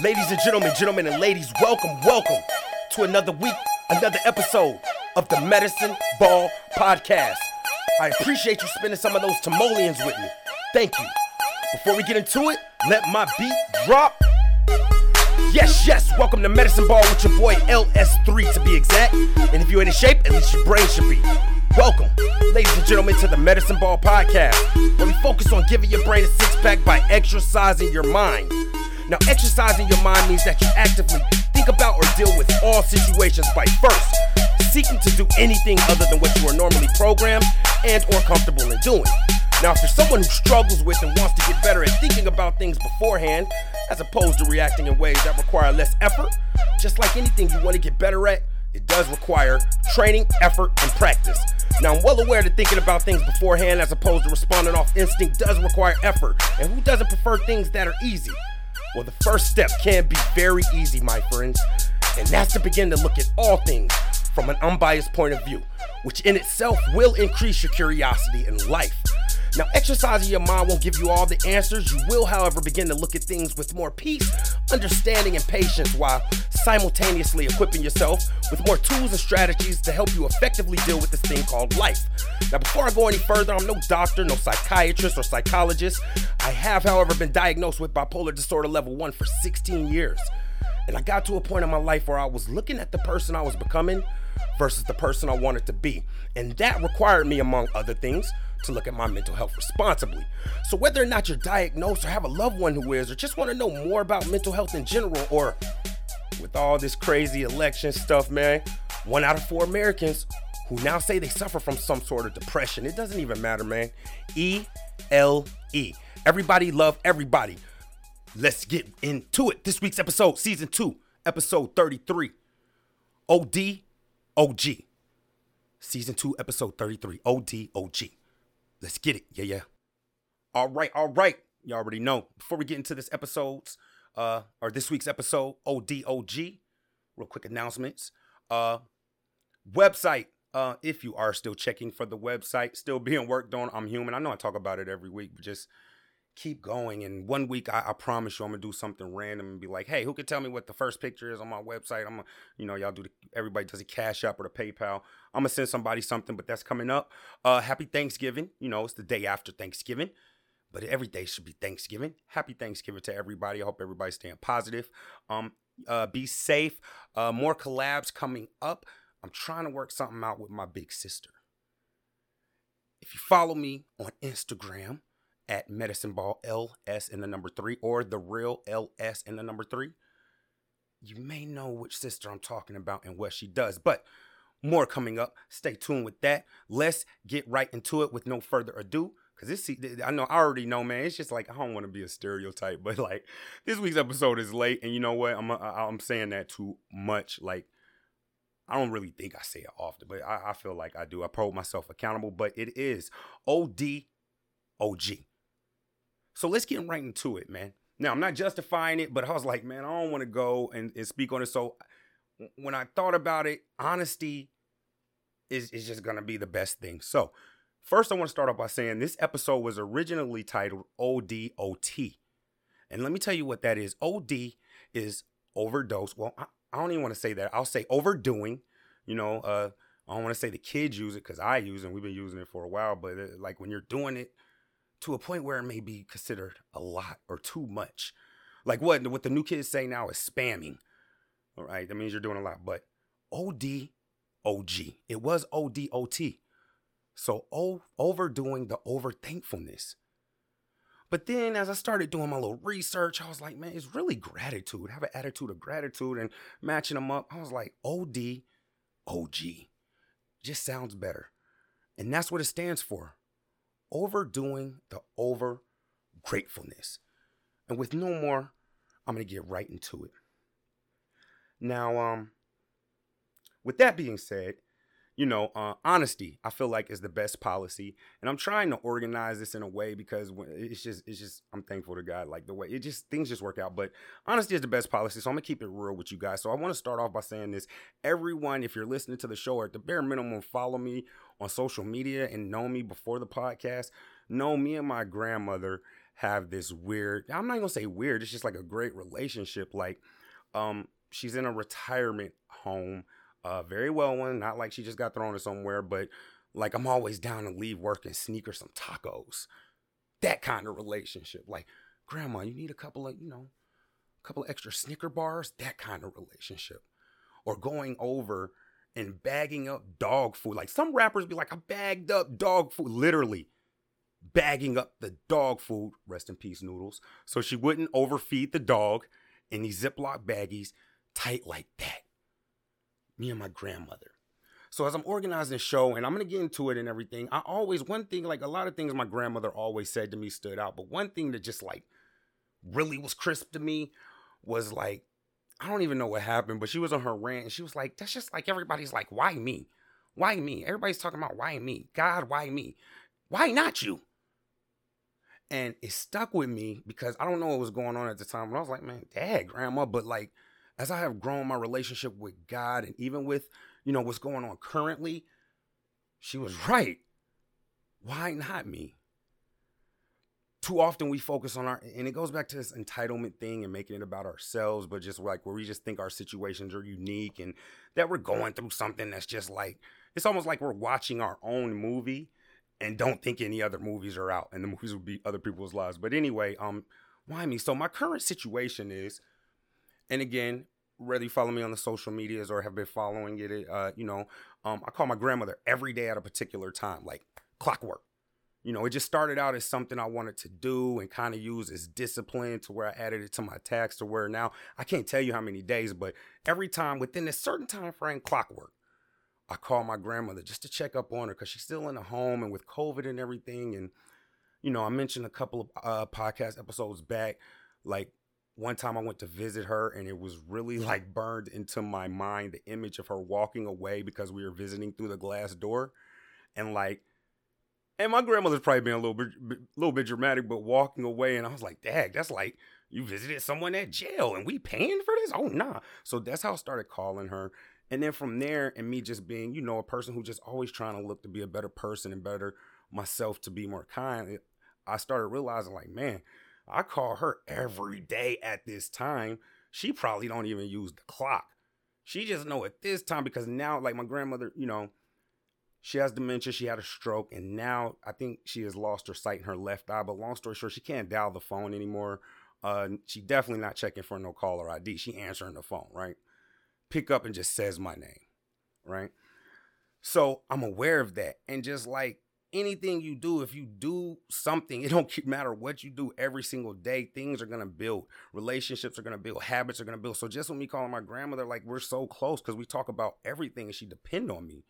Ladies and gentlemen, gentlemen and ladies, welcome, welcome to another week, another episode of the Medicine Ball Podcast. I appreciate you spending some of those timoleons with me. Thank you. Before we get into it, let my beat drop. Yes, yes, welcome to Medicine Ball with your boy LS3 to be exact. And if you ain't in shape, at least your brain should be. Welcome, ladies and gentlemen, to the Medicine Ball Podcast, where we focus on giving your brain a six pack by exercising your mind. Now, exercising your mind means that you actively think about or deal with all situations by first seeking to do anything other than what you are normally programmed and or comfortable in doing. Now, if you're someone who struggles with and wants to get better at thinking about things beforehand, as opposed to reacting in ways that require less effort, just like anything you want to get better at, it does require training, effort, and practice. Now, I'm well aware that thinking about things beforehand as opposed to responding off instinct does require effort, and who doesn't prefer things that are easy? Well, the first step can be very easy, my friends, and that's to begin to look at all things from an unbiased point of view, which in itself will increase your curiosity in life. Now, exercising your mind won't give you all the answers. You will, however, begin to look at things with more peace, understanding, and patience while simultaneously equipping yourself with more tools and strategies to help you effectively deal with this thing called life. Now, before I go any further, I'm no doctor, no psychiatrist, or psychologist. I have, however, been diagnosed with bipolar disorder level 1 for 16 years. And I got to a point in my life where I was looking at the person I was becoming versus the person I wanted to be. And that required me, among other things, to look at my mental health responsibly. So, whether or not you're diagnosed or have a loved one who is, or just want to know more about mental health in general, or with all this crazy election stuff, man, one out of four Americans who now say they suffer from some sort of depression. It doesn't even matter, man. E L E. Everybody love everybody. Let's get into it. This week's episode, season two, episode 33. OD OG. Season 2, episode 33. OD OG. Let's get it. Yeah, yeah. All right, all right. You already know. Before we get into this episode's, uh, or this week's episode, ODOG, real quick announcements. Uh, website. Uh, if you are still checking for the website, still being worked on, I'm human. I know I talk about it every week, but just keep going. And one week, I, I, promise you, I'm gonna do something random and be like, "Hey, who can tell me what the first picture is on my website?" I'm gonna, you know, y'all do the, everybody does a Cash App or the PayPal. I'm gonna send somebody something, but that's coming up. Uh, happy Thanksgiving. You know, it's the day after Thanksgiving, but every day should be Thanksgiving. Happy Thanksgiving to everybody. I hope everybody's staying positive. Um, uh, be safe. Uh, more collabs coming up. I'm trying to work something out with my big sister. If you follow me on Instagram, at Medicine Ball LS in the number three or the real LS in the number three. You may know which sister I'm talking about and what she does, but more coming up. Stay tuned with that. Let's get right into it with no further ado. Cause this, I know, I already know, man. It's just like I don't want to be a stereotype, but like this week's episode is late, and you know what? I'm I'm saying that too much. Like I don't really think I say it often, but I, I feel like I do. I hold myself accountable, but it is OD OG. So let's get right into it, man. Now, I'm not justifying it, but I was like, man, I don't want to go and, and speak on it. So when I thought about it, honesty is, is just to be the best thing. So, first, I want to start off by saying this episode was originally titled ODOT. And let me tell you what that is. OD is overdose. Well, I, I don't even want to say that. I'll say overdoing. You know, uh, I don't want to say the kids use it because I use it. And we've been using it for a while. But it, uh, like when you're doing it to a point where it may be considered a lot or too much. Like what what the new kids say now is spamming. All right, that means you're doing a lot. But OD OG. It was ODOT. So o- overdoing the over thankfulness. But then as I started doing my little research, I was like, man, it's really gratitude. Have an attitude of gratitude and matching them up. I was like, OD OG. Just sounds better. And that's what it stands for overdoing the over gratefulness. And with no more, I'm going to get right into it. Now, um, with that being said, you know, uh, honesty I feel like is the best policy, and I'm trying to organize this in a way because it's just, it's just, I'm thankful to God like the way it just things just work out. But honesty is the best policy, so I'm gonna keep it real with you guys. So I want to start off by saying this: everyone, if you're listening to the show, or at the bare minimum, follow me on social media and know me before the podcast. Know me and my grandmother have this weird. I'm not gonna say weird. It's just like a great relationship. Like, um, she's in a retirement home, uh, very well one. Not like she just got thrown in somewhere, but like I'm always down to leave work and sneak her some tacos. That kind of relationship. Like, grandma, you need a couple of, you know, a couple of extra Snicker bars. That kind of relationship. Or going over and bagging up dog food. Like some rappers be like, I bagged up dog food. Literally bagging up the dog food. Rest in peace, noodles. So she wouldn't overfeed the dog in these Ziploc baggies tight like that. Me and my grandmother. So as I'm organizing the show and I'm gonna get into it and everything, I always one thing like a lot of things my grandmother always said to me stood out, but one thing that just like really was crisp to me was like I don't even know what happened, but she was on her rant and she was like, "That's just like everybody's like, why me? Why me? Everybody's talking about why me? God, why me? Why not you?" And it stuck with me because I don't know what was going on at the time. But I was like, "Man, dad, grandma," but like as I have grown my relationship with God and even with you know, what's going on currently, she was right. Why not me? Too often we focus on our, and it goes back to this entitlement thing and making it about ourselves, but just like where we just think our situations are unique and that we're going through something that's just like, it's almost like we're watching our own movie and don't think any other movies are out and the movies would be other people's lives. But anyway, um, why me? So my current situation is, and again, whether you follow me on the social medias or have been following it, uh, you know, um, I call my grandmother every day at a particular time, like clockwork. You know, it just started out as something I wanted to do and kind of use as discipline to where I added it to my tax to where now I can't tell you how many days, but every time within a certain time frame, clockwork, I call my grandmother just to check up on her because she's still in the home and with COVID and everything. And, you know, I mentioned a couple of uh, podcast episodes back, like one time I went to visit her and it was really like burned into my mind the image of her walking away because we were visiting through the glass door and like and my grandmother's probably been a little bit little bit dramatic but walking away and I was like dad that's like you visited someone at jail and we paying for this oh nah so that's how I started calling her and then from there and me just being you know a person who just always trying to look to be a better person and better myself to be more kind I started realizing like man I call her every day at this time. She probably don't even use the clock. She just know at this time because now, like my grandmother, you know, she has dementia. She had a stroke, and now I think she has lost her sight in her left eye. But long story short, she can't dial the phone anymore. Uh, she definitely not checking for no caller ID. She answering the phone, right? Pick up and just says my name, right? So I'm aware of that, and just like anything you do, if you do something, it don't matter what you do every single day, things are gonna build. Relationships are gonna build, habits are gonna build. So just when me calling my grandmother, like we're so close because we talk about everything and she depend on me.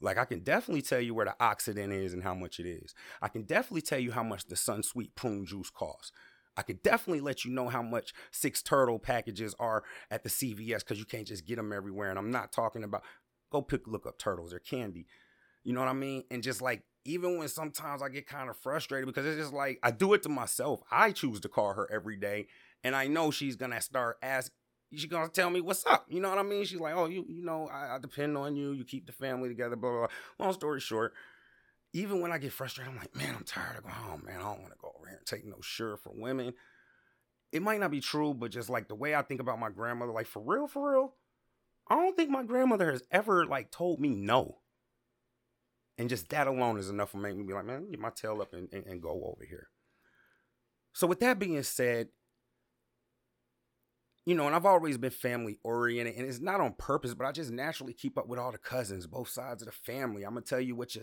Like I can definitely tell you where the oxidant is and how much it is. I can definitely tell you how much the Sunsweet prune juice costs. I could definitely let you know how much six turtle packages are at the CVS because you can't just get them everywhere. And I'm not talking about go pick look up turtles. They're candy. You know what I mean? And just like even when sometimes I get kind of frustrated because it's just like I do it to myself. I choose to call her every day, and I know she's gonna start asking. She's gonna tell me what's up. You know what I mean? She's like, "Oh, you, you know, I, I depend on you. You keep the family together." Blah, blah blah. Long story short, even when I get frustrated, I'm like, "Man, I'm tired of going home. Man, I don't want to go over here and take no sure for women." It might not be true, but just like the way I think about my grandmother, like for real, for real, I don't think my grandmother has ever like told me no. And just that alone is enough for me be like, man, get my tail up and, and, and go over here. So with that being said, you know, and I've always been family oriented, and it's not on purpose, but I just naturally keep up with all the cousins, both sides of the family. I'm gonna tell you what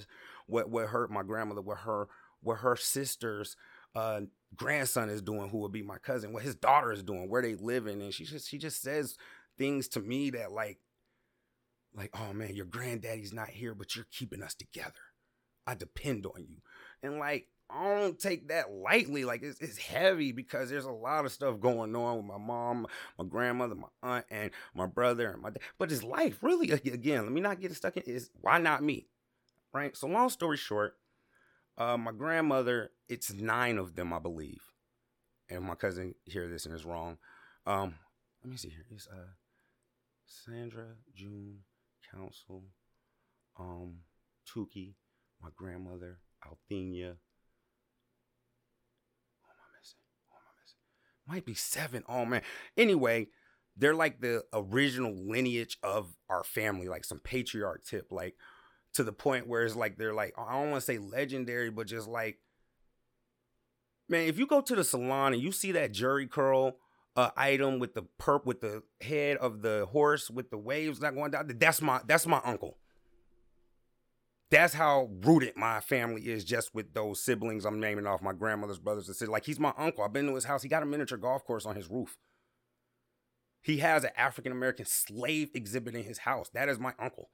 what what hurt my grandmother, what her what her sister's uh, grandson is doing, who will be my cousin, what his daughter is doing, where they living, and she just she just says things to me that like like, oh man, your granddaddy's not here, but you're keeping us together. I depend on you. And like, I don't take that lightly. Like it's, it's heavy because there's a lot of stuff going on with my mom, my grandmother, my aunt, and my brother and my dad. But it's life, really. Again, let me not get stuck in. Is why not me, right? So long story short, uh, my grandmother. It's nine of them, I believe, and my cousin hear this and is wrong. Um, let me see here. It's uh, Sandra, June, Council, um, Tuki, my grandmother, Althenia. Who am I Might be seven. Oh man. Anyway, they're like the original lineage of our family, like some patriarch tip, like to the point where it's like they're like, I don't want to say legendary, but just like, man, if you go to the salon and you see that Jheri curl uh, item with the perp with the head of the horse with the waves not going down, that's my that's my uncle. That's how rooted my family is just with those siblings I'm naming off my grandmother's brothers and sisters. Like he's my uncle. I've been to his house. He got a miniature golf course on his roof. He has an African American slave exhibit in his house. That is my uncle.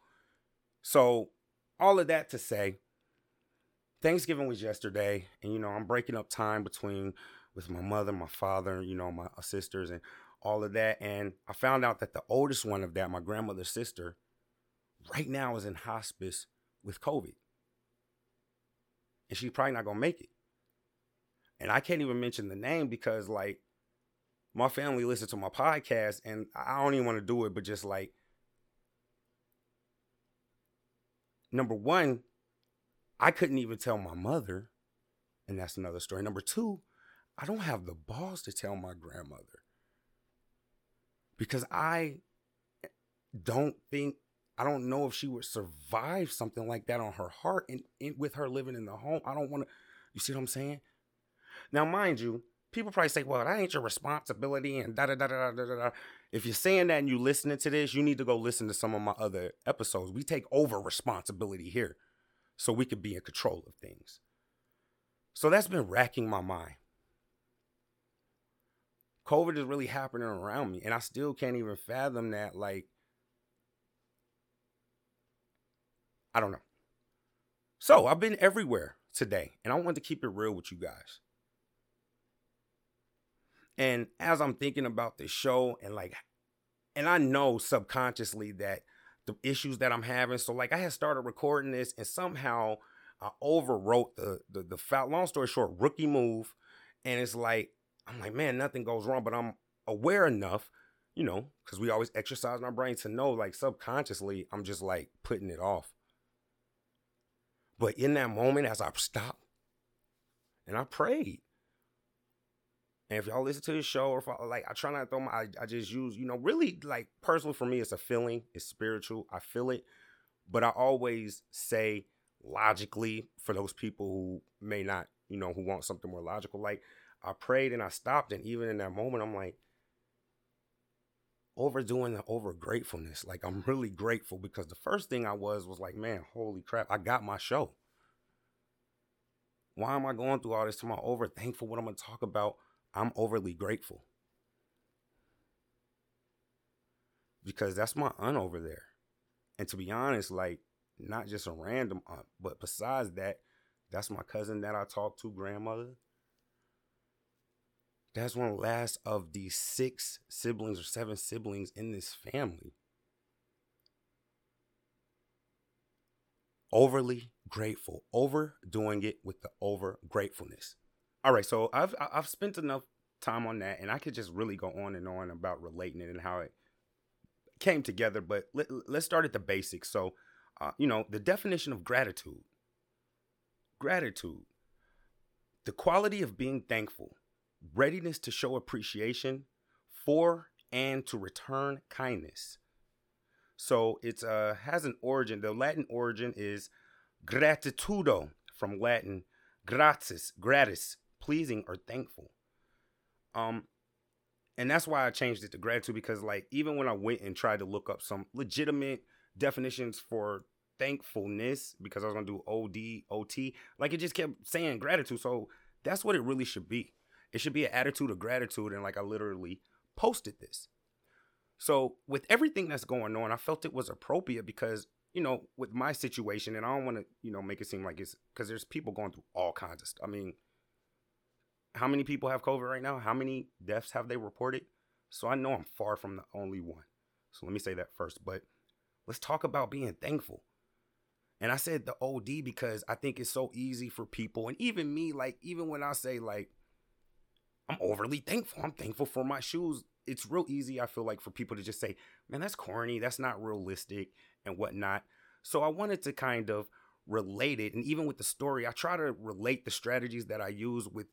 So, all of that to say, Thanksgiving was yesterday, and you know, I'm breaking up time between with my mother, my father, you know, my sisters, and all of that. And I found out that the oldest one of that, my grandmother's sister, right now is in hospice with COVID. And she's probably not gonna make it. And I can't even mention the name because like my family listens to my podcast and I don't even want to do it, but just like number one, I couldn't even tell my mother, and that's another story. Number two, I don't have the balls to tell my grandmother because I don't think I don't know if she would survive something like that on her heart and, and with her living in the home. I don't want to. You see what I'm saying? Now, mind you, people probably say, well, that ain't your responsibility and da da da da da da. If you're saying that and you're listening to this, you need to go listen to some of my other episodes. We take over responsibility here so we can be in control of things. So that's been racking my mind. COVID is really happening around me, and I still can't even fathom that. Like, I don't know. So I've been everywhere today, and I want to keep it real with you guys. And as I'm thinking about this show and like, and I know subconsciously that the issues that I'm having. So like I had started recording this and somehow I overwrote the the the foul. Long story short, rookie move. And it's like, I'm like, man, nothing goes wrong, but I'm aware enough, you know, because we always exercise my brain to know, like subconsciously, I'm just like putting it off. But in that moment, as I stopped and I prayed, and if y'all listen to the show, or like I try not to throw my, I, I just use, you know, really like personally for me, it's a feeling, it's spiritual. I feel it, but I always say logically for those people who may not, you know, who want something more logical. Like I prayed and I stopped, and even in that moment, I'm like overdoing the over gratefulness. Like I'm really grateful because the first thing I was was like, man, holy crap, I got my show. Why am I going through all this? Am I over thankful? What I'm gonna talk about? I'm overly grateful. Because that's my aunt over there. And to be honest, like, not just a random aunt, but besides that, that's my cousin that I talked to, grandmother. That's one last of the six siblings or seven siblings in this family. Overly grateful, overdoing it with the over gratefulness. All right, so I've I've spent enough time on that, and I could just really go on and on about relating it and how it came together. But let, us start at the basics. So, uh, you know, the definition of gratitude. Gratitude, the quality of being thankful, readiness to show appreciation for and to return kindness. So it's uh has an origin. The Latin origin is gratitudo from Latin gratis, gratis, pleasing or thankful. Um, and that's why I changed it to gratitude because, like, even when I went and tried to look up some legitimate definitions for thankfulness, because I was gonna do OD, OT, like it just kept saying gratitude. So that's what it really should be. It should be an attitude of gratitude. And like, I literally posted this. So with everything that's going on, I felt it was appropriate because you know, with my situation, and I don't want to, you know, make it seem like it's because there's people going through all kinds of stuff. I mean, how many people have COVID right now? How many deaths have they reported? So I know I'm far from the only one. So let me say that first. But let's talk about being thankful. And I said the OD because I think it's so easy for people, and even me, like, even when I say, like, I'm overly thankful, I'm thankful for my shoes. It's real easy, I feel like, for people to just say, man, that's corny, that's not realistic, and whatnot. So I wanted to kind of relate it. And even with the story, I try to relate the strategies that I use with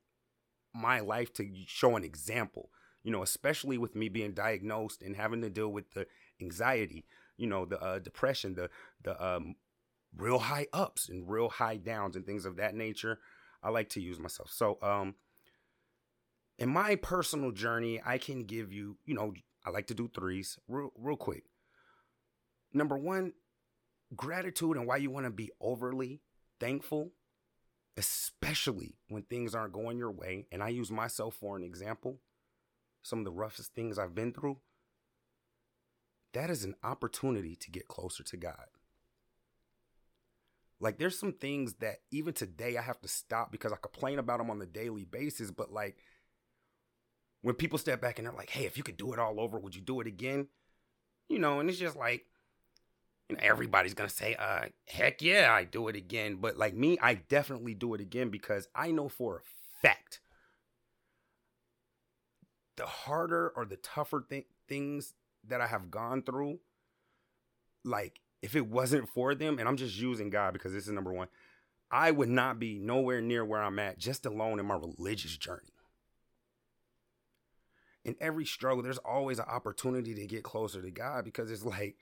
my life to show an example, you know, especially with me being diagnosed and having to deal with the anxiety, you know, the uh, depression, the the um, real high ups and real high downs and things of that nature. I like to use myself. So, um, in my personal journey, I can give you, you know, I like to do threes real, real quick. Number one, gratitude and why you want to be overly thankful, especially when things aren't going your way. And I use myself for an example. Some of the roughest things I've been through. That is an opportunity to get closer to God. Like there's some things that even today I have to stop because I complain about them on a daily basis, but like when people step back and they're like, "Hey, if you could do it all over, would you do it again?" You know, and it's just like you know, everybody's gonna say, uh, heck yeah, I do it again. But like me, I definitely do it again because I know for a fact the harder or the tougher th- things that I have gone through, like if it wasn't for them, and I'm just using God because this is number one, I would not be nowhere near where I'm at just alone in my religious journey. In every struggle, there's always an opportunity to get closer to God because it's like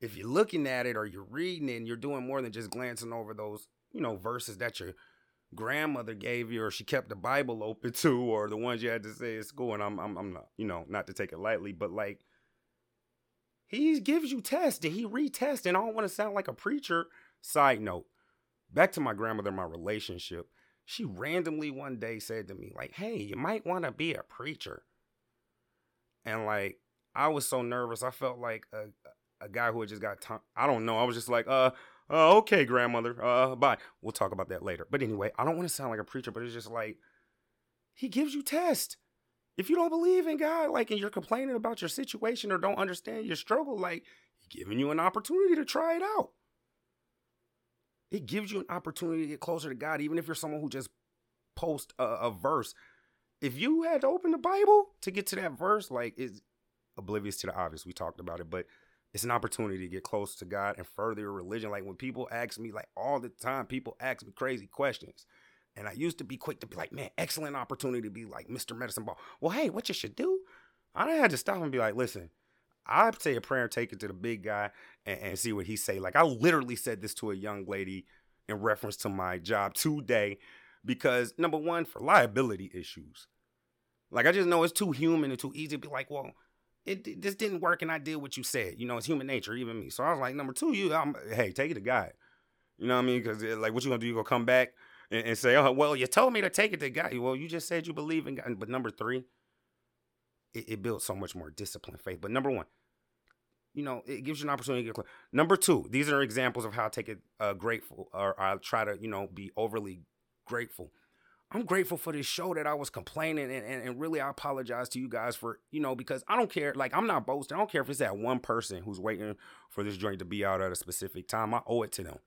if you're looking at it or you're reading it and you're doing more than just glancing over those, you know, verses that your grandmother gave you or she kept the Bible open to or the ones you had to say at school. And I'm I'm I'm not, you know, not to take it lightly, but like he gives you tests and he retests. And I don't want to sound like a preacher. Side note, back to my grandmother, my relationship. She randomly one day said to me, like, hey, you might want to be a preacher. And like, I was so nervous. I felt like a, a guy who had just got, time. I don't know. I was just like, uh, uh, okay, grandmother, uh, bye. We'll talk about that later. But anyway, I don't want to sound like a preacher, but it's just like, he gives you tests if you don't believe in God, like, and you're complaining about your situation or don't understand your struggle, like, He's giving you an opportunity to try it out. It gives you an opportunity to get closer to God, even if you're someone who just post a, a verse. If you had to open the Bible to get to that verse, like, it's oblivious to the obvious. We talked about it, but it's an opportunity to get close to God and further your religion. Like when people ask me, like all the time, people ask me crazy questions. And I used to be quick to be like, man, excellent opportunity to be like Mr. Medicine Ball. Well, hey, what you should do? I don't had to stop and be like, listen, I say a prayer and take it to the big guy and, and, see what he say. Like I literally said this to a young lady in reference to my job today because number one, for liability issues. Like I just know it's too human and too easy to be like, well, it, this didn't work and I did what you said. You know, it's human nature, even me. So I was like, number two, you, I'm, hey, take it to God. You know what I mean? Because like, what you gonna do? You gonna come back and, and, say, oh, well, you told me to take it to God. Well, you just said you believe in God. But number three, it, it builds so much more discipline, faith. But number one, you know, it gives you an opportunity to get clear. Number two, these are examples of how I take it uh, grateful or I try to, you know, be overly grateful. I'm grateful for this show that I was complaining and, and, and, really I apologize to you guys for, you know, because I don't care. Like, I'm not boasting. I don't care if it's that one person who's waiting for this joint to be out at a specific time. I owe it to them.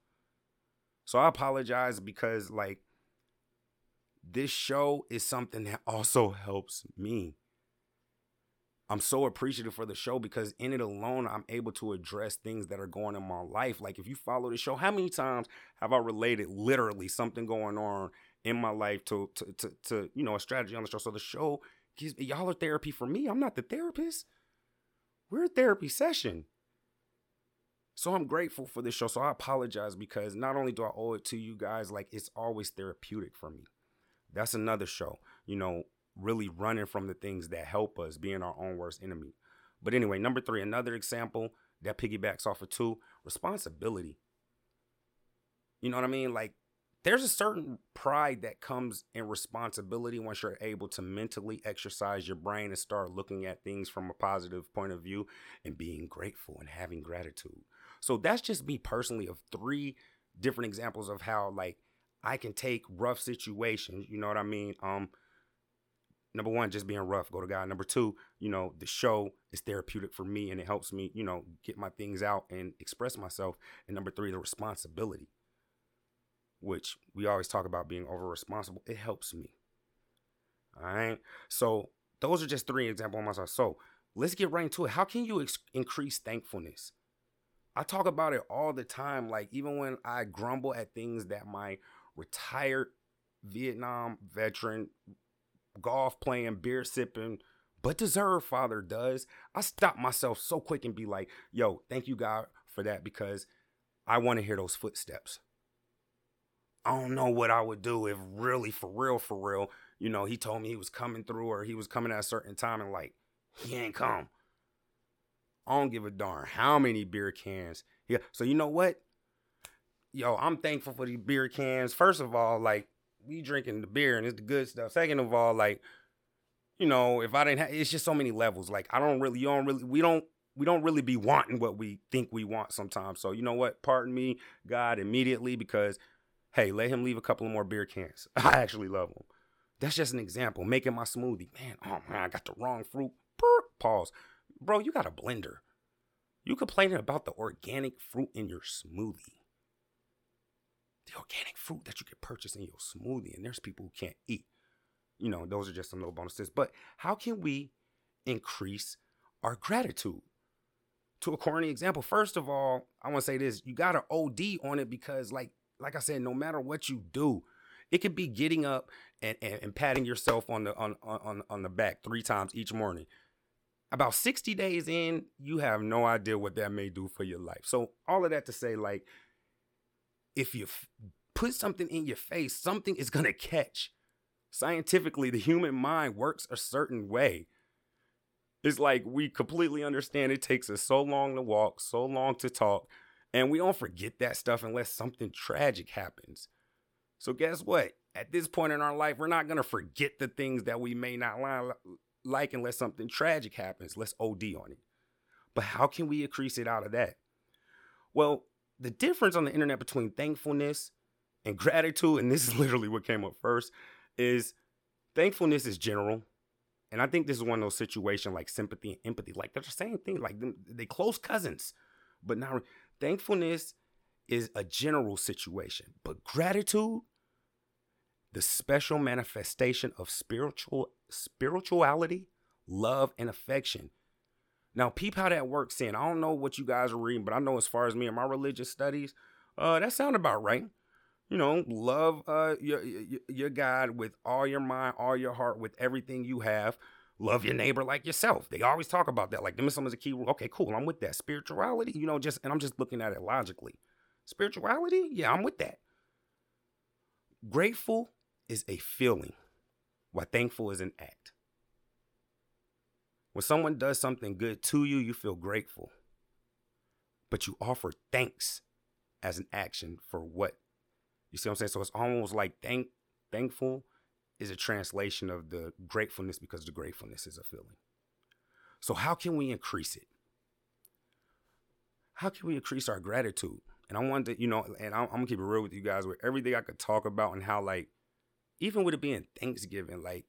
So I apologize because, like, this show is something that also helps me. I'm so appreciative for the show because in it alone, I'm able to address things that are going in my life. Like, if you follow the show, how many times have I related literally something going on in my life to to to, to you know a strategy on the show. So the show gives y'all are therapy for me. I'm not the therapist. We're a therapy session. So I'm grateful for this show. So I apologize because not only do I owe it to you guys, like it's always therapeutic for me. That's another show, you know, really running from the things that help us being our own worst enemy. But anyway, number three, another example that piggybacks off of two responsibility. You know what I mean? Like there's a certain pride that comes in responsibility once you're able to mentally exercise your brain and start looking at things from a positive point of view and being grateful and having gratitude. So that's just me personally of three different examples of how like I can take rough situations, you know what I mean? Um number one, just being rough, go to God. Number two, you know, the show is therapeutic for me and it helps me, you know, get my things out and express myself. And number three, the responsibility which we always talk about being over responsible, it helps me. All right. So those are just three examples of myself. So let's get right into it. How can you ex- increase thankfulness? I talk about it all the time. Like even when I grumble at things that my retired Vietnam veteran golf playing, beer sipping, but deserve father does, I stop myself so quick and be like, yo, thank you, God, for that because I want to hear those footsteps. I don't know what I would do if really, for real, for real, you know, he told me he was coming through or he was coming at a certain time and like, he ain't come. I don't give a darn how many beer cans. Yeah. So you know what? Yo, I'm thankful for these beer cans. First of all, like we drinking the beer and it's the good stuff. Second of all, like, you know, if I didn't have it's just so many levels. Like I don't really you don't really we don't we don't really be wanting what we think we want sometimes. So you know what? Pardon me, God, immediately because hey, let him leave a couple of more beer cans. I actually love them. That's just an example. Making my smoothie. Man, oh man, I got the wrong fruit. Pause. Bro, you got a blender. You complaining about the organic fruit in your smoothie. The organic fruit that you can purchase in your smoothie, and there's people who can't eat. You know, those are just some little bonuses. But how can we increase our gratitude? To a corny example, first of all, I want to say this: you got to OD on it because, like, like I said, no matter what you do, it could be getting up and, and, and patting yourself on the on, on on the back three times each morning about 60 days in, you have no idea what that may do for your life. So, all of that to say, like, if you f- put something in your face, something is going to catch. Scientifically, the human mind works a certain way. It's like we completely understand it takes us so long to walk, so long to talk, and we don't forget that stuff unless something tragic happens. So, guess what? At this point in our life, we're not going to forget the things that we may not like unless something tragic happens. Let's OD on it. But how can we increase it out of that? Well, the difference on the internet between thankfulness and gratitude, and this is literally what came up first, is thankfulness is general. And I think this is one of those situations like sympathy and empathy, like they're the same thing, like they close cousins. But now thankfulness is a general situation, but gratitude the special manifestation of spiritual spirituality, love, and affection. Now, peep how that works in. I don't know what you guys are reading, but I know as far as me and my religious studies, uh, that sound about right. You know, love uh your, your your God with all your mind, all your heart, with everything you have. Love your neighbor like yourself. They always talk about that. Like them is the key. Okay, cool. I'm with that. Spirituality, you know, just and I'm just looking at it logically. Spirituality, yeah, I'm with that. Grateful is a feeling, while thankful is an act. When someone does something good to you, you feel grateful, but you offer thanks as an action for what you see what I'm saying. So it's almost like thank thankful is a translation of the gratefulness because the gratefulness is a feeling. So how can we increase it? How can we increase our gratitude? And I want to, you know, and I'm, I'm gonna keep it real with you guys with everything I could talk about and how like even with it being Thanksgiving, like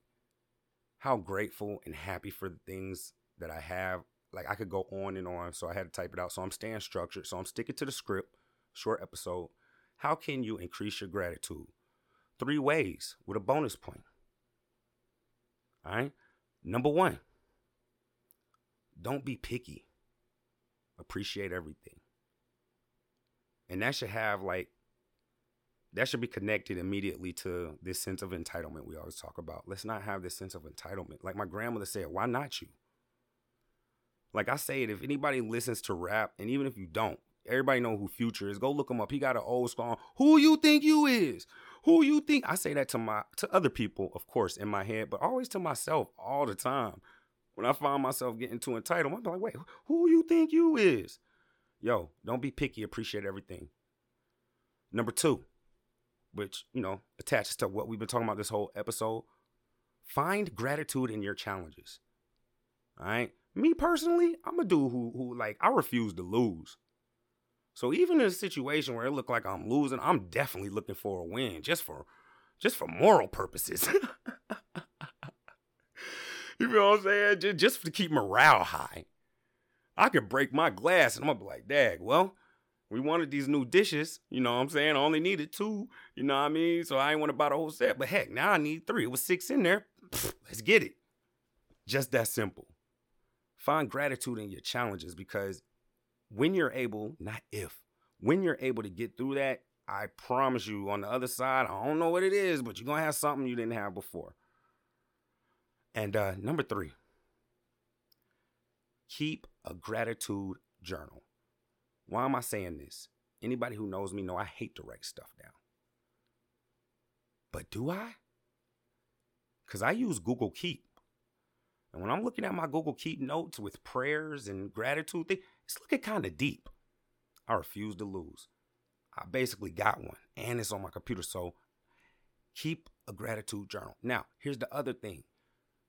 how grateful and happy for the things that I have. Like I could go on and on, so I had to type it out. So I'm staying structured. So I'm sticking to the script. Short episode. How can you increase your gratitude? Three ways with a bonus point. All right. Number one, don't be picky. Appreciate everything. And that should have like that should be connected immediately to this sense of entitlement we always talk about. Let's not have this sense of entitlement. Like my grandmother said, why not you? Like I say it, if anybody listens to rap, and even if you don't, everybody know who Future is. Go look him up. He got an old song. Who you think you is? Who you think? I say that to my to other people, of course, in my head, but always to myself all the time. When I find myself getting too entitled, I'm like, wait, who you think you is? Yo, don't be picky. Appreciate everything. Number two, which, you know, attaches to what we've been talking about this whole episode. Find gratitude in your challenges. All right. Me personally, I'm a dude who who like I refuse to lose. So even in a situation where it looked like I'm losing, I'm definitely looking for a win just for just for moral purposes. you feel what I'm saying? Just, just to keep morale high. I could break my glass and I'm gonna be like, dag, well, we wanted these new dishes, you know what I'm saying? I only needed two, you know what I mean? So I ain't want to buy the whole set. But heck, now I need three. It was six in there. Let's get it. Just that simple. Find gratitude in your challenges because when you're able, not if, when you're able to get through that, I promise you on the other side, I don't know what it is, but you're going to have something you didn't have before. And uh, number three, keep a gratitude journal. Why am I saying this? Anybody who knows me know I hate to write stuff down. But do I? Because I use Google Keep. And when I'm looking at my Google Keep notes with prayers and gratitude, it's looking kind of deep. I refuse to lose. I basically got one and it's on my computer. So keep a gratitude journal. Now, here's the other thing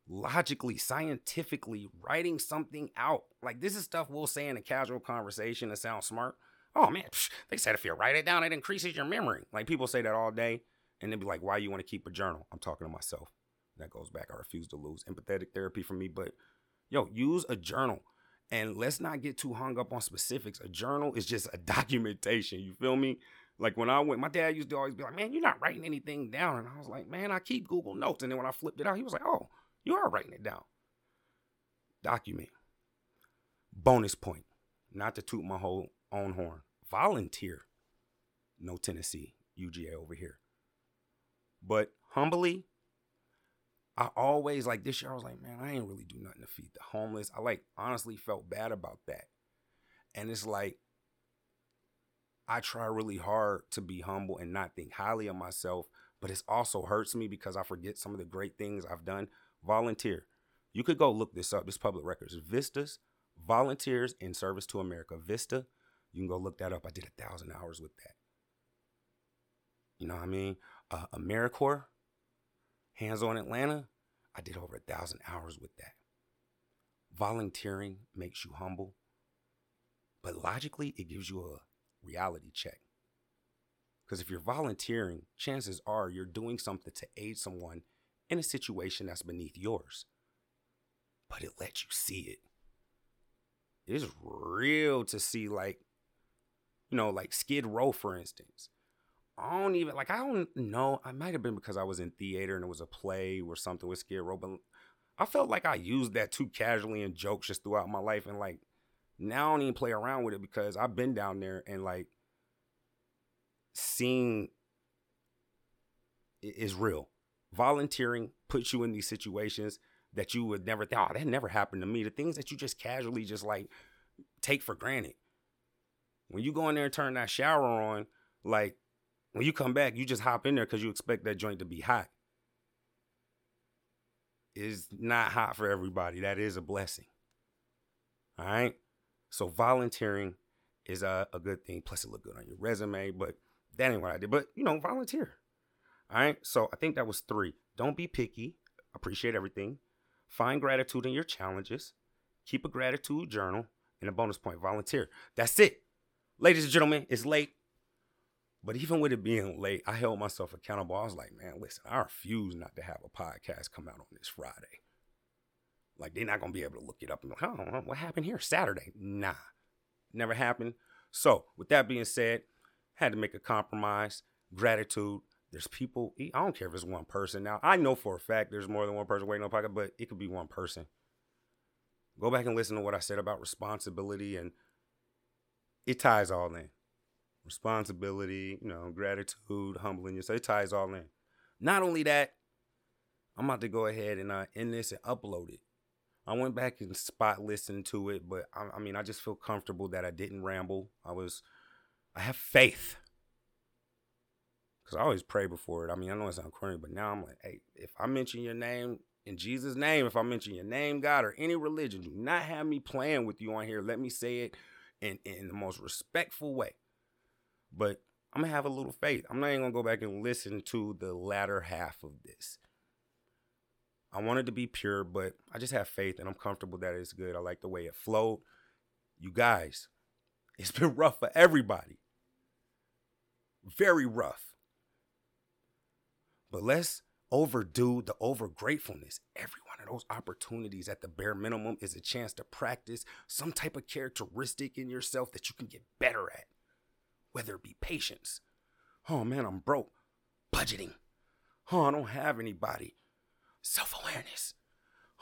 logically, scientifically, writing something out. Like this is stuff we'll say in a casual conversation that sounds smart. Oh man, psh, they said if you write it down, it increases your memory. Like people say that all day and they'd be like, why you want to keep a journal? I'm talking to myself. That goes back. I refuse to lose. Empathetic therapy for me. But yo, use a journal. And let's not get too hung up on specifics. A journal is just a documentation. You feel me? Like when I went, my dad used to always be like, man, you're not writing anything down. And I was like, man, I keep Google Notes. And then when I flipped it out, he was like, oh, you are writing it down. Document. Bonus point. Not to toot my whole own horn. Volunteer. No Tennessee. UGA over here. But humbly, I always like this year, I was like, man, I ain't really do nothing to feed the homeless. I like honestly felt bad about that. And it's like, I try really hard to be humble and not think highly of myself, but it also hurts me because I forget some of the great things I've done. Volunteer. You could go look this up. This public records. Vistas, Volunteers in Service to America. Vista. You can go look that up. I did a thousand hours with that. You know what I mean? Uh, AmeriCorps, Hands on Atlanta. I did over a thousand hours with that. Volunteering makes you humble, but logically, it gives you a reality check. Because if you're volunteering, chances are you're doing something to aid someone in a situation that's beneath yours. But it lets you see it. It's real to see, like, you know, like Skid Row, for instance. I don't even like I don't know. I might have been because I was in theater and it was a play or something with Skid Row, but I felt like I used that too casually in jokes just throughout my life. And like now I don't even play around with it because I've been down there and like seeing is real. Volunteering puts you in these situations that you would never think, oh, that never happened to me. The things that you just casually just like take for granted. When you go in there and turn that shower on, like when you come back, you just hop in there because you expect that joint to be hot. It's not hot for everybody. That is a blessing. All right. So volunteering is a, a good thing. Plus, it look good on your resume, but that ain't what I did. But you know, volunteer. All right. So I think that was three. Don't be picky. Appreciate everything. Find gratitude in your challenges. Keep a gratitude journal. And a bonus point, volunteer. That's it. Ladies and gentlemen, it's late. But even with it being late, I held myself accountable. I was like, man, listen, I refuse not to have a podcast come out on this Friday. Like they're not gonna be able to look it up and go, oh, what happened here? Saturday. Nah. Never happened. So with that being said, had to make a compromise. Gratitude. There's people, I don't care if it's one person. Now, I know for a fact there's more than one person waiting on pocket, but it could be one person. Go back and listen to what I said about responsibility and it ties all in responsibility, you know, gratitude, humbling yourself. It ties all in. Not only that, I'm about to go ahead and uh, end this and upload it. I went back and spot listened to it, but I, I mean, I just feel comfortable that I didn't ramble. I was, I have faith. Because I always pray before it. I mean, I know it sounds corny, but now I'm like, hey, if I mention your name in Jesus' name, if I mention your name, God, or any religion, do not have me playing with you on here. Let me say it in, in the most respectful way. But I'm gonna have a little faith. I'm not even gonna go back and listen to the latter half of this. I want it to be pure, but I just have faith and I'm comfortable that it's good. I like the way it flowed. You guys, it's been rough for everybody. Very rough. But let's overdo the over gratefulness. Every one of those opportunities at the bare minimum is a chance to practice some type of characteristic in yourself that you can get better at whether it be patience. Oh man, I'm broke. Budgeting. Oh, I don't have anybody. Self awareness.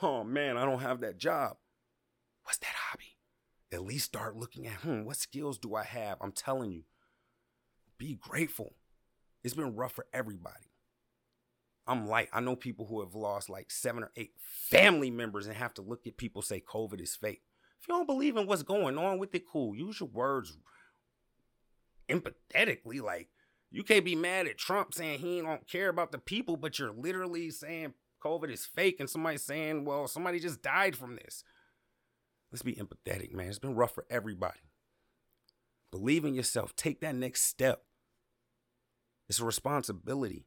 Oh man, I don't have that job. What's that hobby? At least start looking at, hmm, what skills do I have? I'm telling you, be grateful. It's been rough for everybody. I'm light. I know people who have lost like seven or eight family members and have to look at people say COVID is fake. If you don't believe in what's going on with it, cool. Use your words empathetically. Like, you can't be mad at Trump saying he don't care about the people, but you're literally saying COVID is fake and somebody saying, well, somebody just died from this. Let's be empathetic, man. It's been rough for everybody. Believe in yourself. Take that next step. It's a responsibility.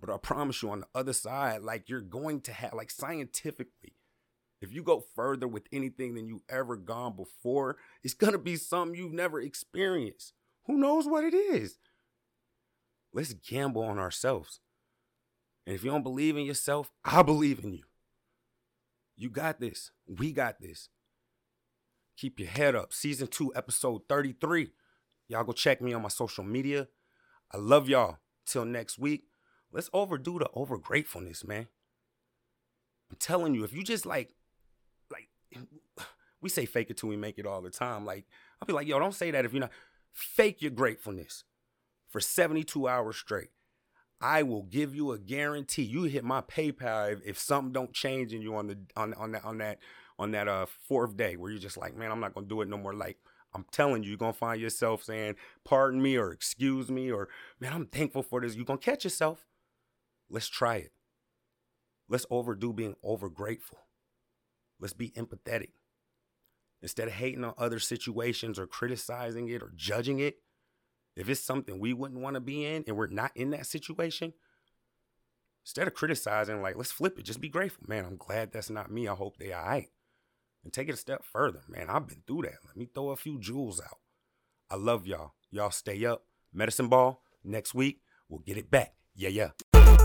But I promise you, on the other side, like you're going to have, like scientifically, if you go further with anything than you've ever gone before, it's going to be something you've never experienced. Who knows what it is? Let's gamble on ourselves. And if you don't believe in yourself, I believe in you. You got this. We got this. Keep your head up. Season 2, episode 33. Y'all go check me on my social media. I love y'all. Till next week, let's overdo the over gratefulness, man. I'm telling you, if you just like, like, we say fake it till we make it all the time. Like, I'll be like, yo, don't say that if you're not. Fake your gratefulness for 72 hours straight. I will give you a guarantee. You hit my PayPal if, if something don't change in you on the on on that on that on that uh fourth day where you're just like, man, I'm not gonna do it no more. Like I'm telling you, you're gonna find yourself saying, pardon me or excuse me, or man, I'm thankful for this. You're gonna catch yourself. Let's try it. Let's overdo being over grateful. Let's be empathetic. Instead of hating on other situations or criticizing it or judging it, if it's something we wouldn't want to be in and we're not in that situation, instead of criticizing, like, let's flip it. Just be grateful. Man, I'm glad that's not me. I hope they all right. And take it a step further. Man, I've been through that. Let me throw a few jewels out. I love y'all. Y'all stay up. Medicine Ball, next week, we'll get it back. Yeah, yeah.